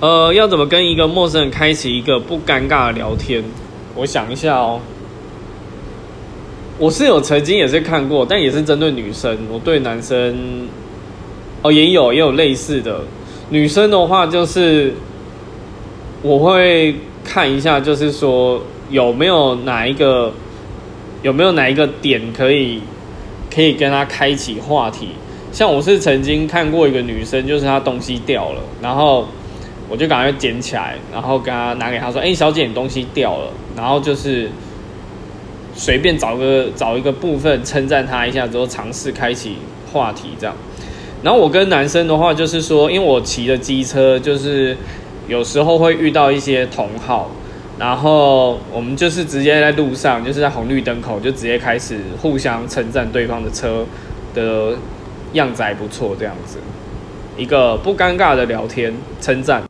呃，要怎么跟一个陌生人开启一个不尴尬的聊天？我想一下哦。我是有曾经也是看过，但也是针对女生。我对男生，哦，也有也有类似的。女生的话，就是我会看一下，就是说有没有哪一个有没有哪一个点可以可以跟她开启话题。像我是曾经看过一个女生，就是她东西掉了，然后我就赶快捡起来，然后跟他拿给他说：“哎，小姐，你东西掉了。”然后就是。随便找个找一个部分称赞他一下之后，尝试开启话题这样。然后我跟男生的话就是说，因为我骑的机车，就是有时候会遇到一些同好，然后我们就是直接在路上，就是在红绿灯口就直接开始互相称赞对方的车的样子还不错这样子，一个不尴尬的聊天称赞。